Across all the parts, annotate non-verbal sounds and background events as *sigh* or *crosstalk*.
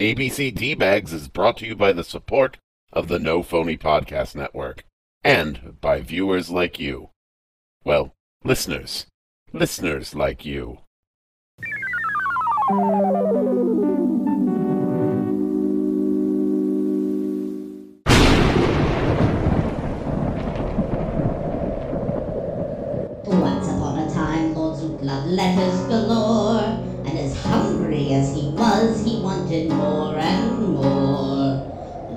ABC D Bags is brought to you by the support of the No Phony Podcast Network and by viewers like you. Well, listeners. Listeners like you. Once upon a time, Lord Zoot loved letters galore, hungry as he was, he wanted more and more.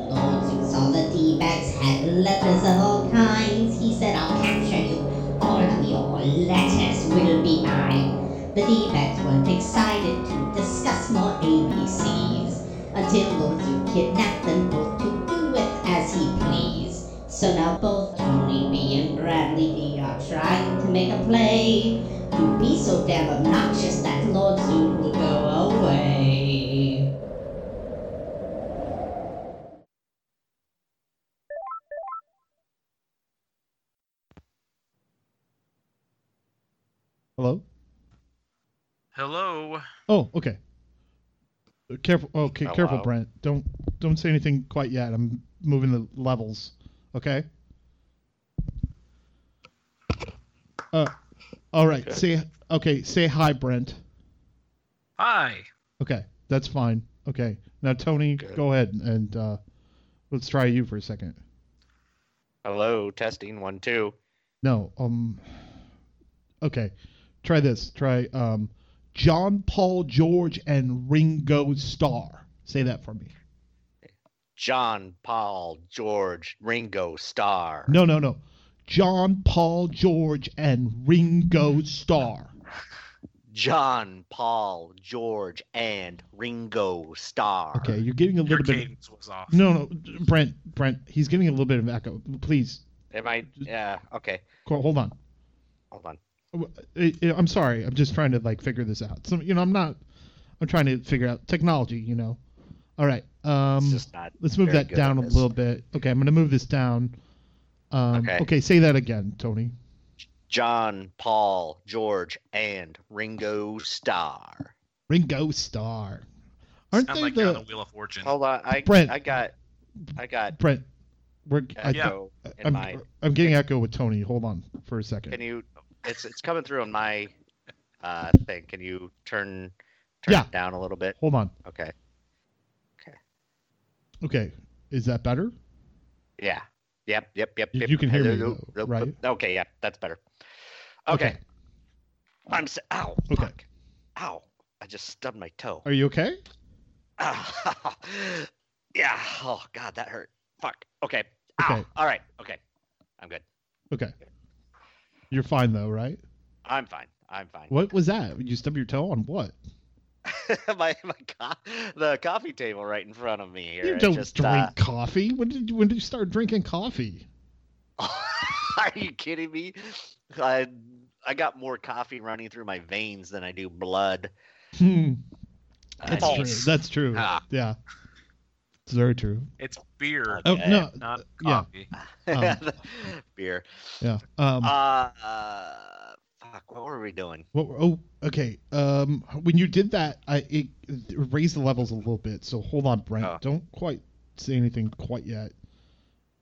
Lord Zoot saw the D-bags had letters of all kinds. He said, I'll capture you. All of your letters will be mine. The D-bags weren't excited to discuss more ABCs until Lord Zoot kidnapped them both to So now both Tony B and Bradley D are trying to make a play to be so damn obnoxious that Lord Zoot will go away. Hello? Hello. Oh, okay. Careful. Okay, careful, Hello? Brent. Don't don't say anything quite yet. I'm moving the levels. Okay. Uh, all right. Okay. Say okay. Say hi, Brent. Hi. Okay, that's fine. Okay. Now, Tony, Good. go ahead and uh, let's try you for a second. Hello, testing one two. No. Um. Okay. Try this. Try um, John Paul George and Ringo Starr. Say that for me. John, Paul, George, Ringo, Starr. No, no, no. John, Paul, George, and Ringo Starr. John, Paul, George, and Ringo Starr. Okay, you're getting a Your little bit. cadence was off. No, no, Brent, Brent. He's getting a little bit of echo. Please, Am I? Yeah. Okay. co- hold on. Hold on. I- I- I'm sorry. I'm just trying to like figure this out. So you know, I'm not. I'm trying to figure out technology. You know. All right. Um. It's just not. let's move very that good down on a this. little bit. Okay, I'm gonna move this down. Um, Okay. okay. Say that again, Tony. John, Paul, George, and Ringo Starr. Ringo Starr. Aren't Sound they like the you're on the Wheel of Fortune. Hold on. I Brent. I got. I got. Brent? We're. I, Echo in I'm, my. I'm getting echo with Tony. Hold on for a second. Can you? It's it's coming through on my uh thing. Can you turn turn Yeah. it down a little bit? Hold on. Okay. Okay. Is that better? Yeah. Yep. Yep. Yep. You- yep. you can hear me though, right? Okay. Yeah. That's better. Okay. I'm. s- Ow. Okay. Fuck. Ow. I just stubbed my toe. Are you okay? Ah, *laughs* yeah. Oh God, that hurt. Fuck. Okay. Ow. Okay. All right. Okay. I'm good. Okay. You're fine though, right? I'm fine. I'm fine. What was that? You stubbed your toe on what? *laughs* my my co- the coffee table right in front of me here. You don't just, drink uh, coffee. When did you, when did you start drinking coffee? *laughs* Are you kidding me? I I got more coffee running through my veins than I do blood. Hmm. That's mean, true. That's true. Ah. Yeah. It's very true. It's beer, Oh no. not yeah. coffee. *laughs* Um, beer. Yeah. Um. Uh, uh, fuck. What were we doing? What, oh, okay. Um, when you did that, I it, it raised the levels a little bit. So hold on, Brent. Oh. Don't quite say anything quite yet.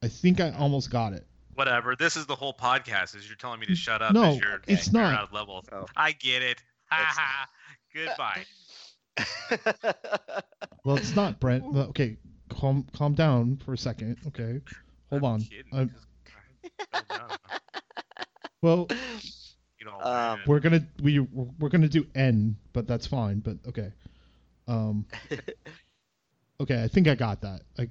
I think I almost got it. Whatever. This is the whole podcast. Is you're telling me to shut up? No, you're, it's you're not. Out of level. Oh. I get it. Ha ha. Goodbye. *laughs* Well, it's not, Brent. Okay, calm calm down for a second. Okay, hold I'm on. kidding, I'm- 'cause- oh, no. well, You know, Um, we're gonna we we're, we're gonna do N, but that's fine. But okay. Um. *laughs* Okay, I think I got that. Like,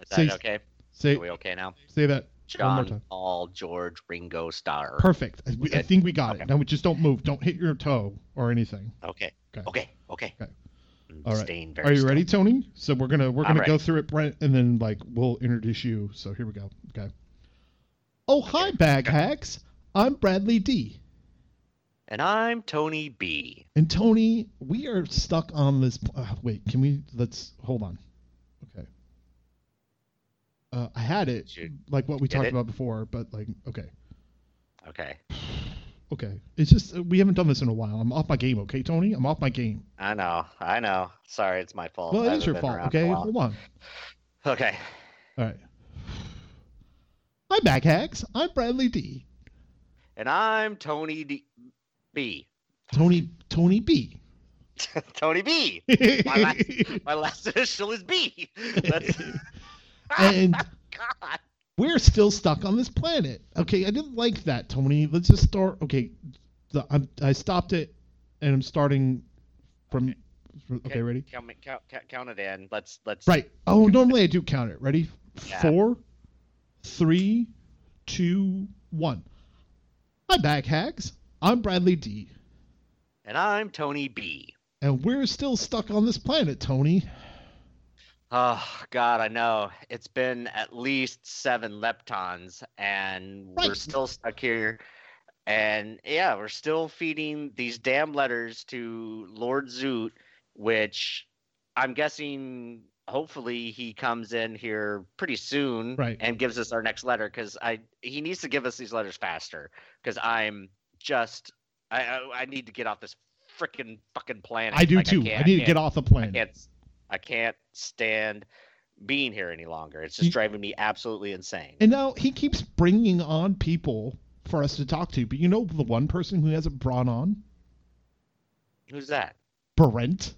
Is Say- that okay? say Are we okay now? say that one more John, time. Paul, George, Ringo, Starr. Perfect. I, we- I think we got it. Now we just don't move. Don't hit your toe or anything. Okay. Okay. Okay. Okay. Okay. All right. Are you still. ready, Tony? So we're gonna we're I'm gonna go through it, Brent, and then like we'll introduce you. So here we go. Okay. Oh hi, bag hacks. I'm Bradley D. And I'm Tony B. And Tony, we are stuck on this. Uh, wait, can we? Let's hold on. Okay. Uh, I had it like what we talked it? about before, but like okay. Okay. Okay. It's just uh, we haven't done this in a while. I'm off my game. Okay, Tony. I'm off my game. I know, I know. Sorry, it's my fault. Well, it is your fault. around in a Okay. Hold on. Okay. All right. Hi, back hacks. I'm Bradley D. And I'm Tony D- B. Tony Tony B. *laughs* Tony B. My *laughs* last, my last initial is B. That's... *laughs* and God. we're still stuck on this planet. Okay, I didn't like that, Tony. Let's just start. Okay, the, I'm, I stopped it, and I'm starting from. from- Okay, ready? Count, me- count, count, it in. Let's let's. Right. Oh, normally I do count it. Ready? Yeah. Four, three, two, one. Hi, back hacks. I'm Bradley D. And I'm Tony B. And we're still stuck on this planet, Tony. Oh God, I know. It's been at least seven leptons, and we're still stuck here. And yeah, we're still feeding these damn letters to Lord Zoot, which I'm guessing hopefully he comes in here pretty soon Right. and gives us our next letter because I he needs to give us these letters faster because I'm just I, I I need to get off this freaking fucking planet. I do Like, too. I, can't- need to get off the I planet. can't I can't stand being here any longer. It's You- just driving me absolutely insane. And now he keeps bringing on people for us to talk to. But you know the one person who hasn't brought on? Who's that? Brent.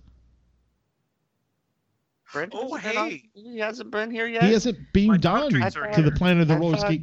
Brent? Oh, hasn't on- hey. he hasn't been here yet. He hasn't beamed My on to the here. planet of the I roller skate.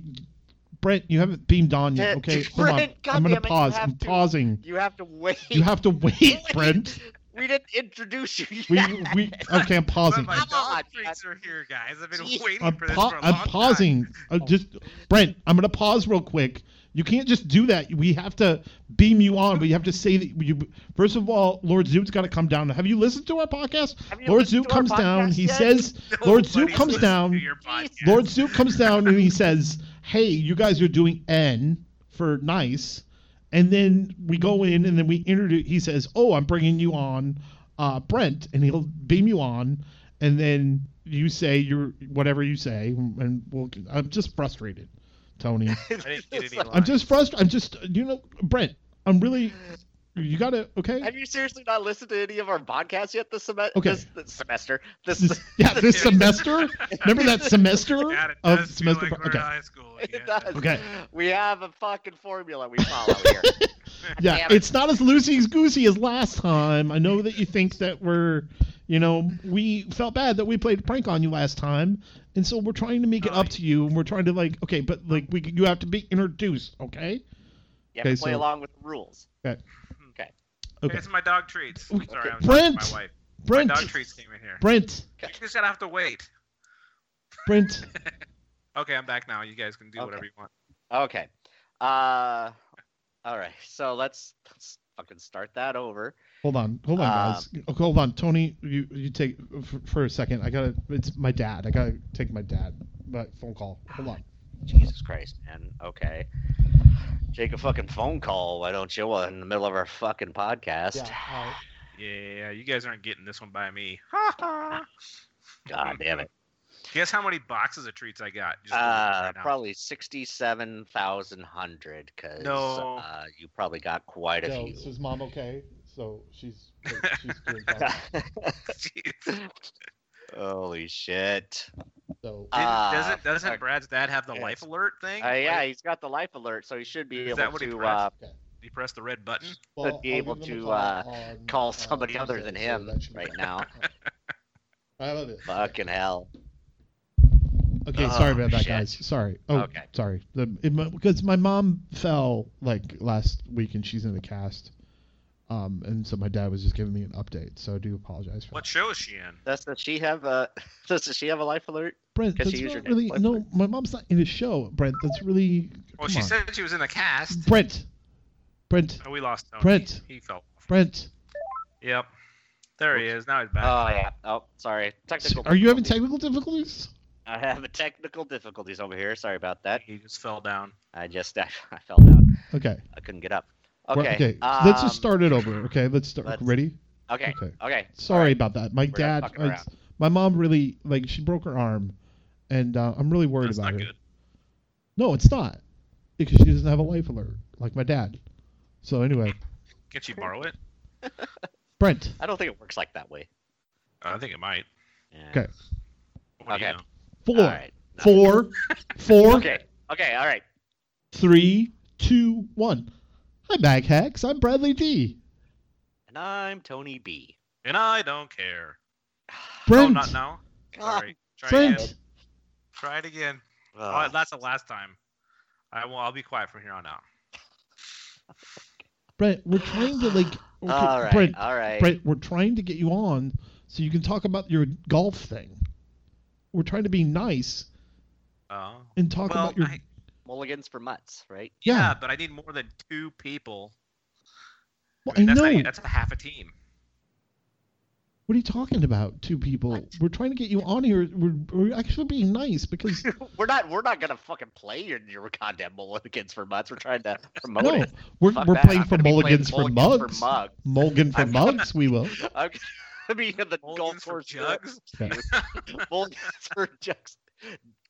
Brent, you haven't beamed on yet. Ted- Okay, hold on. Brent, I'm gonna goddammit, pause. I'm to. pausing. You have to wait. You have to wait, Brent. We didn't introduce you We, yet. we okay. I'm But pausing. my Come dog on, treats are here, guys. I've been Jeez. waiting I'm, for this pa- for a I'm long time. pausing. Uh, just Brent, I'm gonna pause real quick. You can't just do that. We have to beam you on, but you have to say that you. First of all, Lord Zoot's got to come down. Have you listened to our podcast? Lord Zoot comes down. podcast He yet? says, Lord Zoot comes down. to your podcast. Lord Zoot comes down and he says, "Hey, you guys are doing N for nice," and then we go in and then we introduce. He says, "Oh, I'm bringing you on, uh, Brent," and he'll beam you on, and then you say your whatever you say, and we'll. I'm just frustrated, Tony. *laughs* I didn't get any I'm just frustrated. I'm just, you know, Brent. I'm really. You got to okay. Have you seriously not listened to any of our podcasts yet this, sem- Okay. this, this semester? This, This- *laughs* yeah, this *laughs* semester. Remember that *laughs* semester God, it of feel semester. like we're okay. high school. it does. Okay. We have a fucking formula we follow here. Yeah, it. it's not as loosey goosey as last time. I know that you think that we're, you know, we felt bad that we played a prank on you last time, and so we're trying to make it Oh, up to you, and we're trying to like, okay, but like we, you have to be introduced, okay? You have Okay, to play so- along with the rules. Okay. Okay. Okay. It's my dog treats. Okay. Sorry, I'm Brent! to my wife. Brent, My dog treats came in here. Brent, You just gotta have to wait. Brent. *laughs* Okay, I'm back now. You guys can do Okay. whatever you want. Okay. Uh, all right. So let's, let's fucking start that over. Hold on, hold on, guys. Um, Okay, hold on, Tony. You you take for, for a second. I gotta. It's my dad. I gotta take my dad. My phone call. Hold on. Jesus Christ, man. Okay. Take a fucking phone call, why don't you, in the middle of our fucking podcast? Yeah, you guys aren't getting this one by me. *laughs* God damn it. Guess how many boxes of treats I got? Just Google this Uh, right probably sixty-seven thousand hundred, because No. uh, you probably got quite a So, few. so is mom okay? So she's she's *laughs* doing *laughs* Jeez. Holy shit. So Uh, doesn't doesn't fuck. Brad's dad have the Yes. life alert thing? Uh, yeah, Like, he's got the life alert, so he should be Is able that what to pressed? uh, he pressed the red button. well, be I'll able give them a to, call uh, on, call uh, somebody other than Tuesday, so him that should be right now. I love it. Fucking hell. Okay, Oh, sorry about that, shit. guys. Sorry. Oh, Okay. sorry. The it, because my mom fell like last week and she's in the cast, um, and so my dad was just giving me an update. So I do apologize for What that. show is she in? Does, does she have a *laughs* does she have a life alert? Brent, Because that's she used not your really Netflix no. link. My mom's not in the show, Brent. That's really. Well, she on. said she was in the cast. Brent. Brent. Oh, we lost Tony. Brent. He fell. Brent. Yep. There he is. Now he's back. Oh yeah. Oh, sorry. Technical. Are you having technical difficulties? I have a technical difficulties over here. Sorry about that. he just fell down. I just I, *laughs* I fell down. Okay. I couldn't get up. Well, Okay. okay. let's just um, start it over. Okay. Let's start. let's- Ready? Okay. Okay. Okay. Sorry alright. about that. My We're dad. fucking uh, my mom really like she broke her arm, and uh, I'm really worried That's about not her. good. No, it's not. Because she doesn't have a life alert like my dad. So anyway, Can't you borrow it? *laughs* Brent, I don't think it works like that way. I think it might. Yeah. Okay. What do you Okay. know? four, All right. Four, *laughs* four, Okay. Okay. All right. three, two, one. Hi, Bag Hacks. I'm Bradley D. And I'm Tony B. And I don't care. *sighs* Brent, Oh, not now. *laughs* Sorry. Try Brent. again. Try it again. Ugh. Oh, that's the last time. I will. I'll be quiet from here on out. Brent, we're trying to like. *sighs* all right. Brent, all right. Brent, we're trying to get you on so you can talk about your golf thing. We're trying to be nice Oh. and talk Well, about your. I, Mulligans for mutts, right? yeah. yeah, but I need more than two people. well, I mean, I that's, know. not- that's a half a team. What are you talking about? Two people. What? We're trying to get you on here. We're, we're actually being nice because *laughs* we're not. We're not gonna fucking play your, your goddamn mulligans for mutts. We're trying to *laughs* promote no, it. we're, Fuck we're that. playing I'm for gonna playing mulligans for mulligans mugs. For mugs. Mulligan for *laughs* I'm- mugs. We will. I'm gonna be in the golf Mulligans for course jugs? Okay. mulligans for jugs.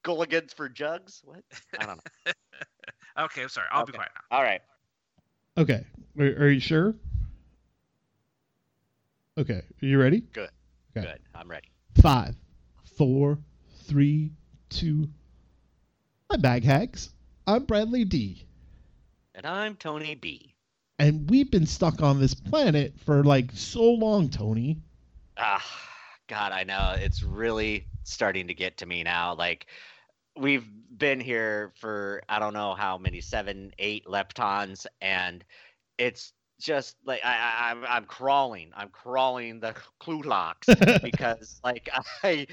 Gulligans for jugs. What? I don't know. *laughs* Okay, I'm sorry. I'll be Okay. quiet now. All right. Okay. Are, are you sure? Okay. Are you ready? Okay. Good. I'm ready. Five, four, three, two. Hi, bag hacks. I'm Bradley D. And I'm Tony B. And we've been stuck on this planet for like so long, Tony. Ah, God, I know. It's really starting to get to me now. Like, we've been here for I don't know how many, seven, eight leptons, and it's just like I, I I'm I'm crawling. I'm crawling the Klulaks *laughs* because like *laughs* I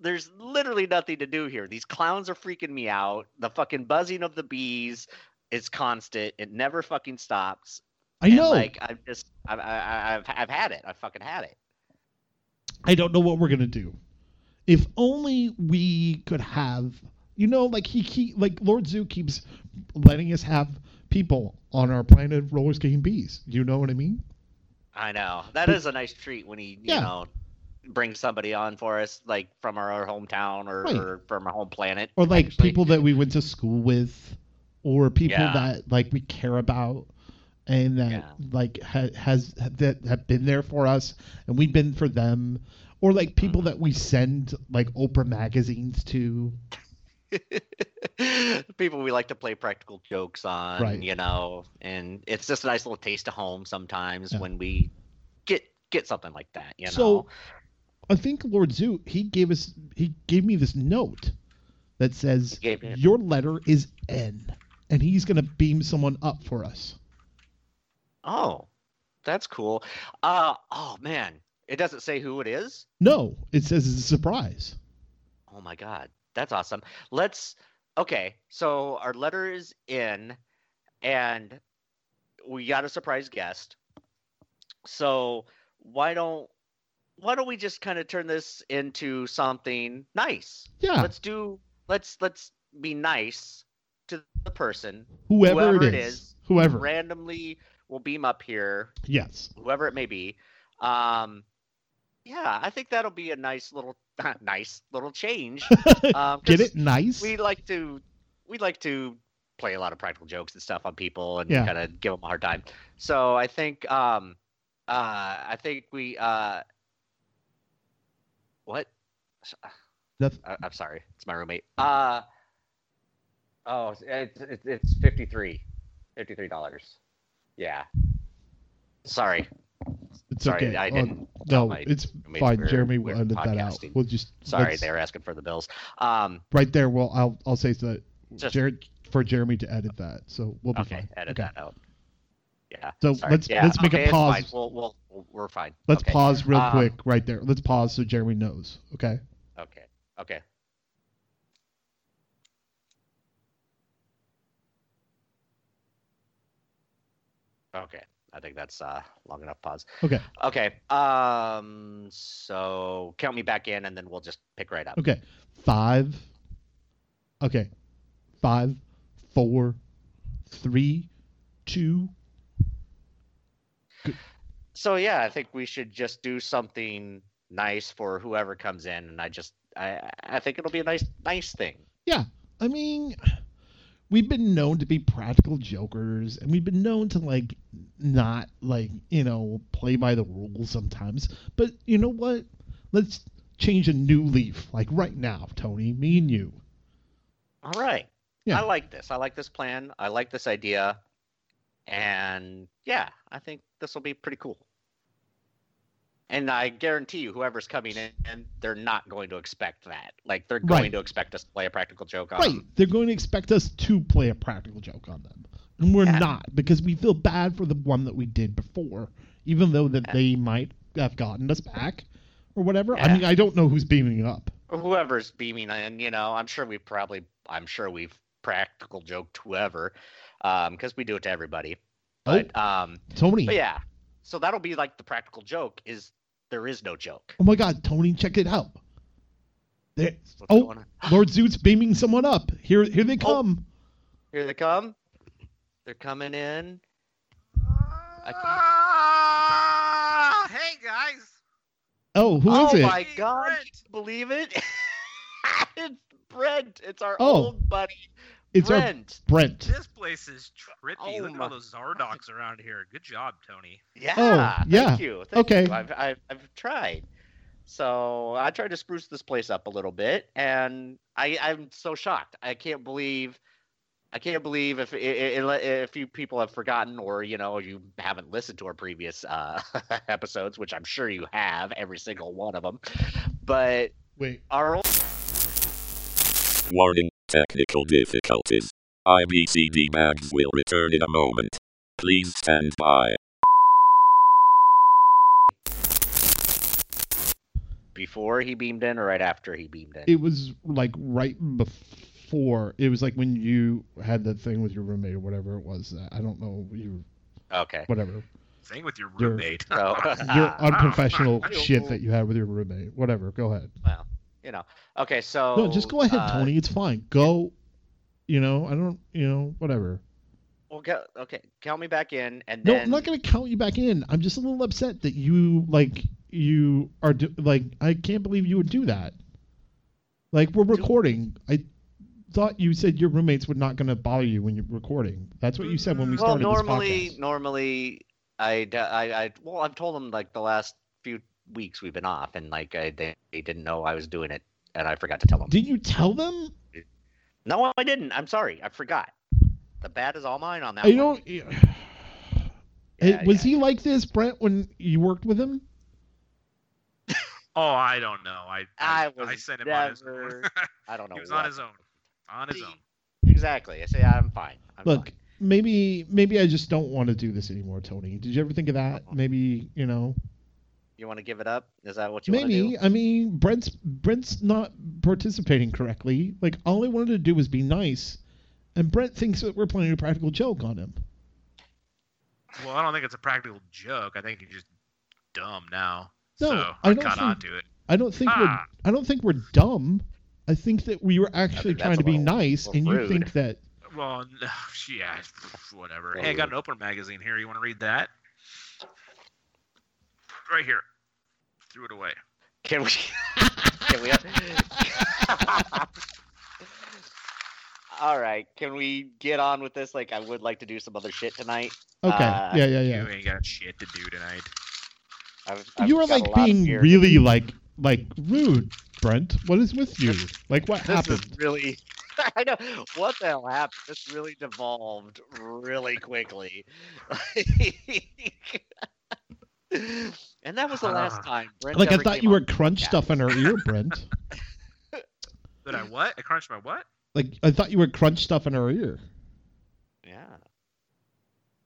there's literally nothing to do here. These clowns are freaking me out. The fucking buzzing of the bees is constant. It never fucking stops. I And, know. like I'm just I've I, I- I've I've had it. I fucking had it. I don't know what we're gonna do. If only we could have, you know, like he keep like Lord Zoot keeps letting us have people on our planet of roller skating bees. You know what I mean? I know that But- is a nice treat when he, you Yeah. know, brings somebody on for us, like from our, hometown or, Right. or from our home planet. Or like actually. people that we went to school with, or people Yeah. that like we care about, and that Yeah. like ha- has that have been there for us, and we've been for them, or like people Mm-hmm. that we send like Oprah magazines to. *laughs* people we like to play practical jokes on, Right. you know, and it's just a nice little taste of home sometimes Yeah. when we get get something like that, you know. So, I think Lord Zoot he gave us he gave me this note that says He gave you- your letter is N, and he's gonna beam someone up for us. oh, that's cool. Uh oh man, it doesn't say who it is. No, it says it's a surprise. Oh my god, that's awesome. Let's okay, so our letter is in and we got a surprise guest. So why don't why don't we just kind of turn this into something nice? Yeah, Let's do let's let's be nice to the person. whoever, whoever it it is, is, whoever. Randomly will beam up here, Yes. whoever it may be. Um yeah, I think that'll be a nice little nice little change. *laughs* Um, Get it? Nice. we like to we like to play a lot of practical jokes and stuff on people and Yeah. kind of give them a hard time. So I think um uh I think we uh what That's- I, I'm sorry, it's my roommate. Uh oh, it's it's, it's 53 53 dollars. Yeah. Sorry. It's Sorry, okay. I Oh, didn't tell no, my it's fine. Jeremy will edit that out. We'll just Sorry, they were asking for the bills. Um right there. Well, I'll I'll say that Just- Jared for Jeremy to edit that, so we'll be okay, fine. edit okay. that out. Yeah. So sorry. let's- Yeah, let's make a okay, it's pause. we'll, we'll- we're fine. Let's okay. pause real Um, quick right there. Let's pause so Jeremy knows. Okay. Okay. Okay. Okay. I think that's uh long enough pause. Okay. Okay. Um so count me back in and then we'll just pick right up. Okay. Five. Okay. Five, four, three, two. So yeah, I think we should just do something nice for whoever comes in and I just I I think it'll be a nice nice thing. Yeah. I mean, we've been known to be practical jokers, and we've been known to like not like you know play by the rules sometimes. But you know what? Let's change a new leaf, like right now, Tony. Me and you. All right. Yeah. I like this. I like this plan. I like this idea. And yeah, I think this will be pretty cool. And I guarantee you, whoever's coming in, they're not going to expect that. Like they're going Right. to expect us to play a practical joke on Right. them. They're going to expect us to play a practical joke on them. And we're Yeah. not because we feel bad for the one that we did before, even though that Yeah. they might have gotten us back or whatever. I mean, I don't know who's beaming up. Or whoever's beaming in, you know, I'm sure we've probably, I'm sure we've practical joked whoever, um, because we do it to everybody. Oh. But um, Tony. but yeah, so that'll be like the practical joke is there is no joke. Oh my God, Tony, check it out. There, oh. Lord Zoot's beaming someone up. Here, here they Oh. come. Here they come. They're coming in. I can't- Ah, hey guys. Oh, who is oh it? Oh my god! Brent. Believe it? *laughs* it's Brent. It's our Oh. old buddy it's our Brent. Brent. This place is trippy. Oh Look at all those Zardogs around here. Good job, Tony. Yeah. Oh, yeah. Thank you. Thank Okay. you. I've, I've I've tried. So I tried to spruce this place up a little bit, and I I'm so shocked. I can't believe. I can't believe if i- i- if you people have forgotten or you know you haven't listened to our previous uh, *laughs* episodes, which I'm sure you have every single one of them. But Wait. our old Warning, technical difficulties. IBCD bags will return in a moment. Please stand by. before he beamed in or right after he beamed in. It was like right before. It was like when you had that thing with your roommate or whatever it was. I don't know. You Okay. whatever. Thing with your Your- roommate. So Your *laughs* unprofessional shit that you had with your roommate. Whatever. Go ahead. well, you know. Okay, so No, just go ahead, uh, Tony. It's fine. Go. You know, I don't. You know, whatever. Well, go, okay, count me back in, and No, I'm not gonna count you back in. I'm just a little upset that you like you are do, like I can't believe you would do that. Like we're recording. I thought you said your roommates were not gonna bother you when you're recording. That's what you said when we well, started normally, this podcast. normally, I, I, I, well, I've told them like the last few weeks we've been off, and like I, they, they didn't know I was doing it, and I forgot to tell them. Did you tell them? no, I didn't. I'm sorry, I forgot. The bat is all mine on that. I one. don't. Yeah, was yeah. he like this, Brent, when you worked with him? *laughs* Oh, I don't know. I I I, was sent him on his own. *laughs* I don't know. he was what. on his own. On his own. Exactly. I say I'm fine. I'm Look, fine. maybe maybe I just don't want to do this anymore, Tony. Did you ever think of that? Uh-uh. Maybe you know. You want to give it up? Is that what you want to Maybe. I mean, Brent's Brent's not participating correctly. Like all I wanted to do was be nice, and Brent thinks that we're playing a practical joke on him. Well, I don't think it's a practical joke. I think you're just dumb now. No, so I I don't caught think- on to it. I don't think Ah. we're I don't think we're dumb. I think that we were actually trying to a be little- nice, little and you rude. think that Well, no, *laughs* yeah, whatever. Well, Hey, I got an Oprah magazine here. You want to read that? Right here. Threw it away. Can we? *laughs* can we? *laughs* All right. Can we get on with this? Like, I would like to do some other shit tonight. okay, Uh, yeah, yeah, yeah. You ain't got shit to do tonight. I've, I've You are like being really like like rude, Brent. What is with you? Like what This happened? is really. *laughs* I know what the hell happened. This really devolved really quickly. *laughs* and that was the last Ah. time. Brent Like I thought you were on crunch podcast. stuff in her ear, Brent. *laughs* Did I what? I crunched my what? Like I thought you were crunch stuff in her ear. Yeah.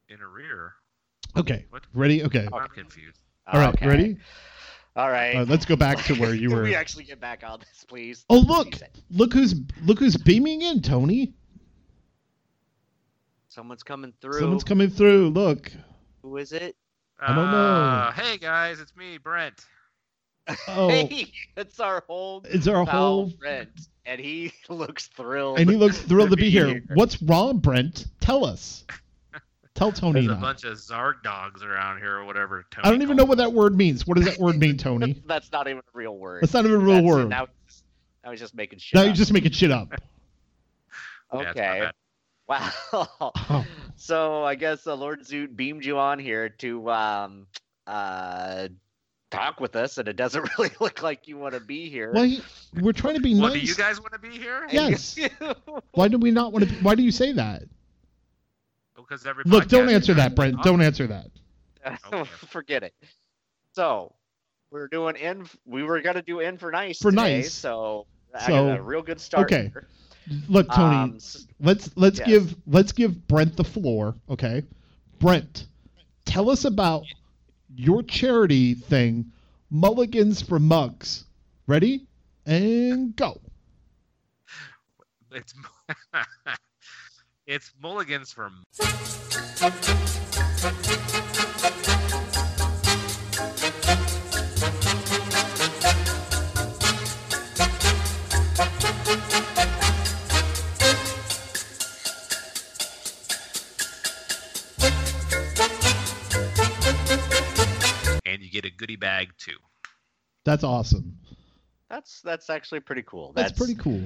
In a rear. Okay, What? ready? Okay, I'm confused. all right, Okay. ready? All right. Uh, let's go back to where you were. *laughs* Can we actually get back on this, please? Oh look, look who's look who's beaming in, Tony. Someone's coming through. Someone's coming through. Look. Who is it? I don't know. Uh, hey guys, it's me, Brent. Oh, *laughs* Hey, it's our whole it's our pal whole, Brent, and he *laughs* looks thrilled. and he looks *laughs* thrilled to be here. What's wrong, Brent? Tell us. Tell Tony There's a bunch of Zarg dogs around here or whatever. Tony I don't even know what that word means. What does that word mean, Tony? That's not even a real word. That's not even a real That's- word. Now, now he's just making shit. Now up. you're just making shit up. them. Yeah, okay. Wow. Oh, so I guess uh, Lord Zoot beamed you on here to um, uh, talk with us, and it doesn't *laughs* really look like you want to be here. well, he- we're trying to be Well, nice. do you guys want to be here? Yes. *laughs* Why do we not want to? Why do you say that? Because every Look, don't answer that, Brent. talk. Don't answer that. Okay. *laughs* Forget it. So we're doing in. We were gonna do in for nice For today, nice. So I So, got a real good start. okay. here. Look, Tony. Um, let's let's yes. give let's give Brent the floor, okay? Brent, tell us about your charity thing, Mulligans for Mugs. Ready? And go. It's *laughs* it's mulligans for get a goodie bag too. That's awesome. That's that's actually pretty cool. That's, pretty cool.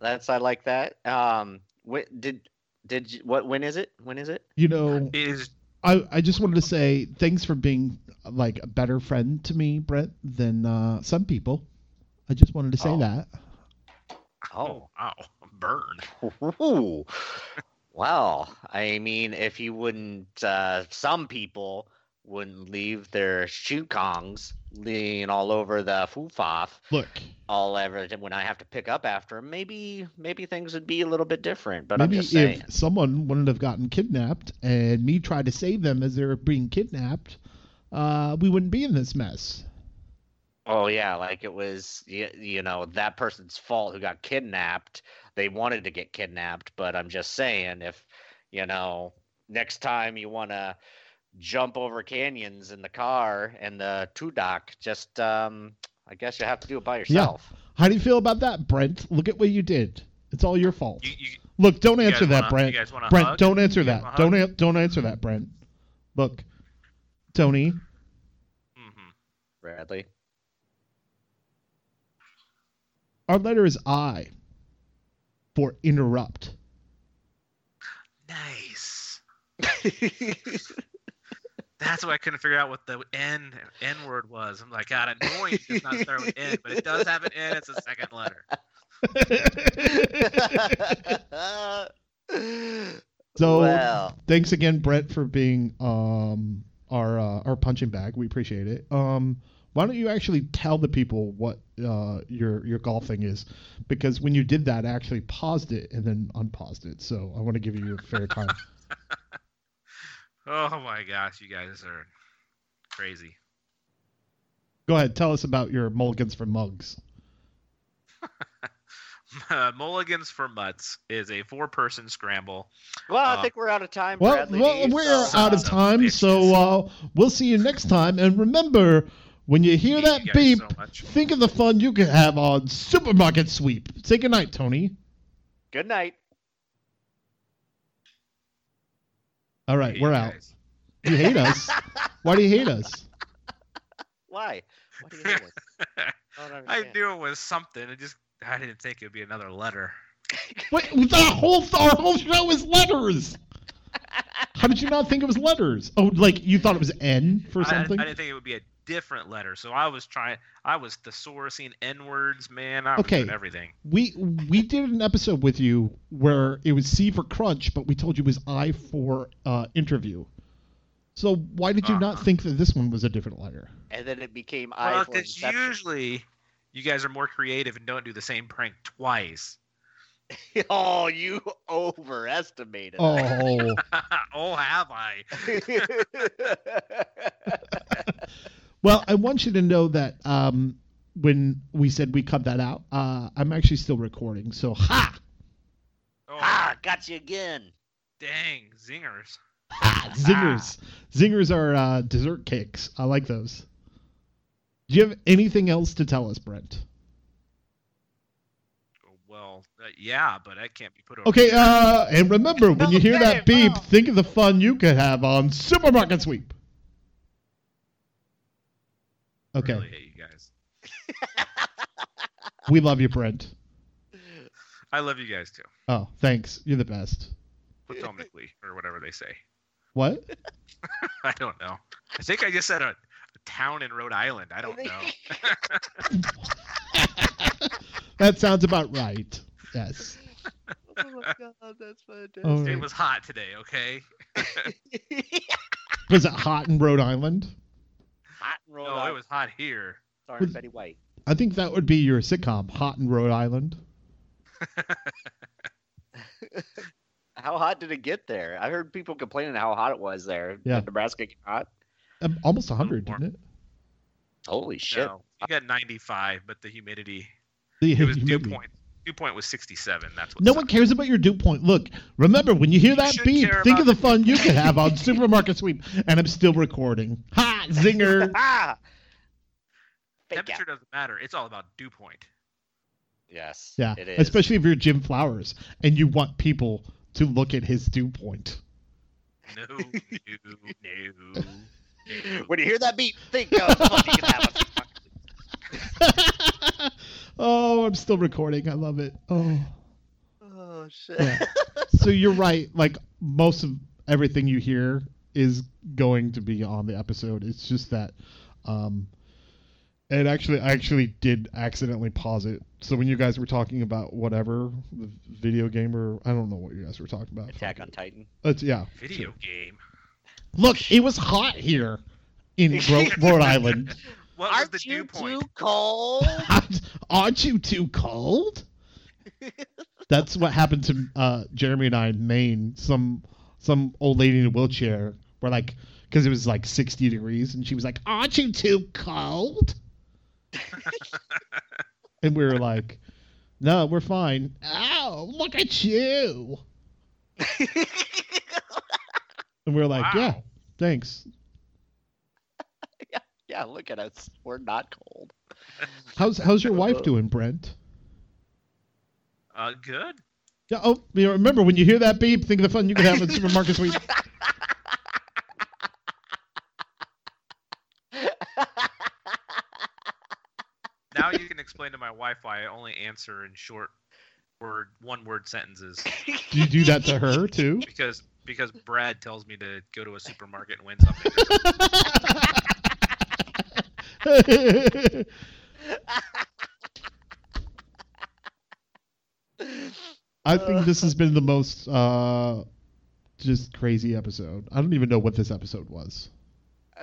That's I like that. Um, wh- did did you, what? When is it? When is it? You know, It is I, I just wanted to say thanks for being like a better friend to me, Brent, than uh, some people. I just wanted to say Oh. that. oh wow *laughs* burn. Ooh. well, I mean, if you wouldn't, uh, some people wouldn't leave their shoe kongs laying all over the foofoff Look, all ever when I have to pick up after 'em, Maybe, maybe things would be a little bit different. But maybe I'm just saying. if someone wouldn't have gotten kidnapped and me tried to save them as they were being kidnapped, uh, we wouldn't be in this mess. Oh yeah, like it was you, you know that person's fault who got kidnapped. They wanted to get kidnapped, but I'm just saying if you know next time you want to jump over canyons in the car and the two dock, just um I guess you have to do it by yourself. Yeah. How do you feel about that, Brent? Look at what you did. It's all your fault. You, you, Look, don't answer that, wanna- Brent. You guys want to Brent, hug? don't answer that. Don't hug? an- don't answer that, Brent. Look, Tony, Mhm. Bradley. our letter is I for interrupt. Nice. *laughs* That's why I couldn't figure out what the N N word was. I'm like, God, annoying does not start with N, but it does have an N. It's a second letter. *laughs* So well, thanks again, Brent, for being um our uh, our punching bag. We appreciate it. Um, why don't you actually tell the people what uh your your golf thing is? Because when you did that, I actually paused it and then unpaused it. So I want to give you a fair time. *laughs* Oh my gosh, you guys are crazy. Go ahead, tell us about your mulligans for mugs. *laughs* Mulligans for Mutts is a four-person scramble. well, I uh, think we're out of time. Well, Bradley, well we're so- out of Son of time, so uh, we'll see you next time. And remember, when you hear Hate that you beep, so think of the fun you could have on Supermarket Sweep. Say goodnight, Tony. Good night. All right, we're out. guys. You hate us? *laughs* Why do you hate us? Why? What do you hate us? *laughs* I don't I knew it was something. I just I didn't think it would be another letter. Wait, that whole our whole show is letters. How did you not think it was letters? Oh, like you thought it was N for I- something? I, didn't think it would be a different letter, so I was trying. I was thesaurusing N words, man. I was Okay. doing everything. we we did an episode with you where it was C for crunch, but we told you it was I for uh, interview. So why did you not Uh-huh. think that this one was a different letter? And then it became Well, I for because usually you guys are more creative and don't do the same prank twice. *laughs* oh, you overestimated. Oh, *laughs* oh, have I? *laughs* well, I want you to know that um, when we said we cut that out, uh, I'm actually still recording. So ha, Oh, ah, got you again. dang, zingers. ha zingers. Zingers are uh, dessert cakes. I like those. Do you have anything else to tell us, Brent? Well, uh, yeah, but that can't be put over. Okay, uh, and remember, when you hear that beep, well. think of the fun you could have on Supermarket Sweep. I Okay, really hate you guys. *laughs* we love you, Brent. I love you guys too. Oh, thanks. You're the best. Potomacly, or whatever they say. What? *laughs* I don't know. I think I just said a, a town in Rhode Island. I don't know. *laughs* that sounds about right. Yes. oh my god, that's fantastic. Oh, it was hot today, okay? Was it hot in Rhode Island? Hot and rolled No, out. it was hot here. Starring Betty White. I think that would be your sitcom, Hot in Rhode Island. *laughs* How hot did it get there? I heard people complaining how hot it was there. Yeah. Did Nebraska get hot? Um, almost 100, more. didn't it? Holy shit. No, you got 95, but the humidity. The It was dew humidity. point. Dew point was 67. That's what. No one cares about your dew point. Look, remember when you hear You that should beep, think of the fun you could have on *laughs* Supermarket Sweep. And I'm still recording. Ha! Zinger. *laughs* ah! Fake Temperature out. doesn't matter. It's all about dew point. Yes. Yeah, It is. especially if you're Jim Flowers and you want people to look at his dew point. No, no, no. no. *laughs* When you hear that beat, think of what you can have on oh, I'm still recording. I love it. Oh. Oh shit. Yeah. so you're right. Like most of everything you hear is going to be on the episode. It's just that, um, and actually, I actually did accidentally pause it. So when you guys were talking about whatever the video game or I don't know what you guys were talking about. Attack on Titan. It's, yeah. Video game. Look, it was hot here in *laughs* Rhode Island. What Aren't the you dew point? too cold? *laughs* Aren't you too cold? *laughs* That's what happened to uh, Jeremy and I in Maine. Some some old lady in a wheelchair. We're like, because it was like 60 degrees, and she was like, "Aren't you too cold?" *laughs* and we were like, "No, we're fine." Oh, look at you! And we are like, "Yeah, thanks." Yeah, look at us. We're not cold. How's how's your *laughs* wife doing, Brent? Uh, good. Yeah. Oh, you know, remember when you hear that beep, think of the fun you could have in Supermarket Sweep. *laughs* Now you can explain to my wife why I only answer in short word, one word sentences *laughs* Do you do that to her too? because because Brad tells me to go to a supermarket and win something. I think this has been the most uh, just crazy episode. I don't even know what this episode was.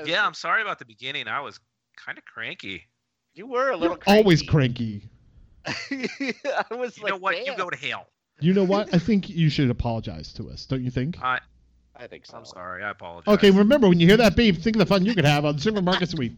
yeah, I'm sorry about the beginning. I was kind of cranky. You were a little You're always cranky. cranky. *laughs* I was You like, know what? You go to hell. You know what? I *laughs* think you should apologize to us, don't you think? I I think so. I'm sorry. I apologize. Okay, remember when you hear that beep, think of the fun you could have on Supermarket Sweep.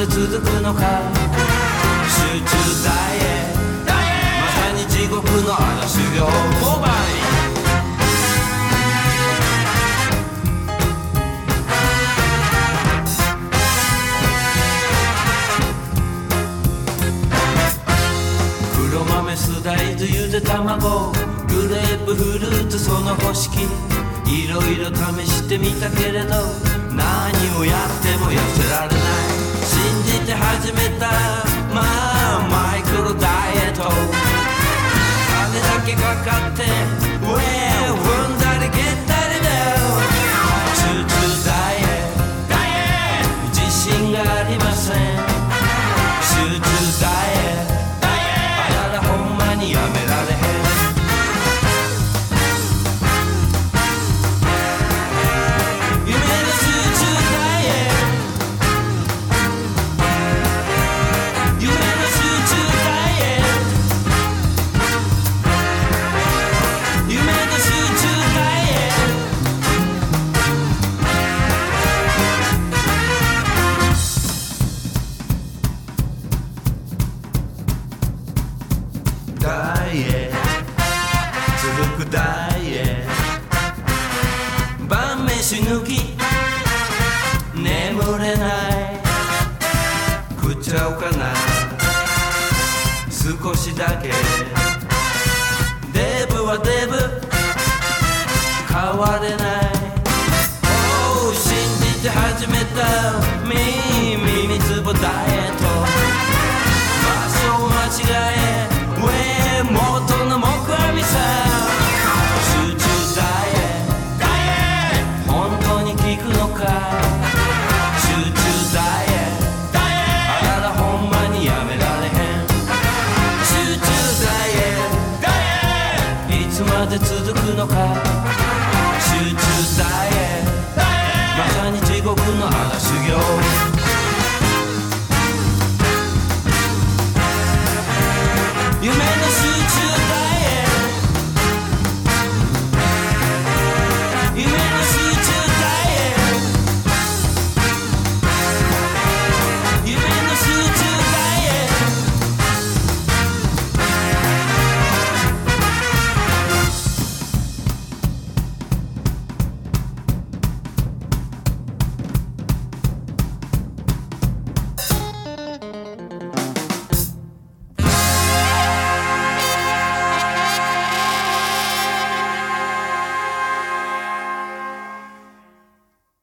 で続くのか。集中ダイエットまさに地獄の荒修行モバイ黒豆ス大豆ゆで卵。グレープフルーツその方式いろいろ試してみたけれど何をやっても痩せられない。で始めた。まあマイクロダイエット。金だけかかってウェー踏んだり蹴ったりだよ。チューチューダイエット。自信がありません。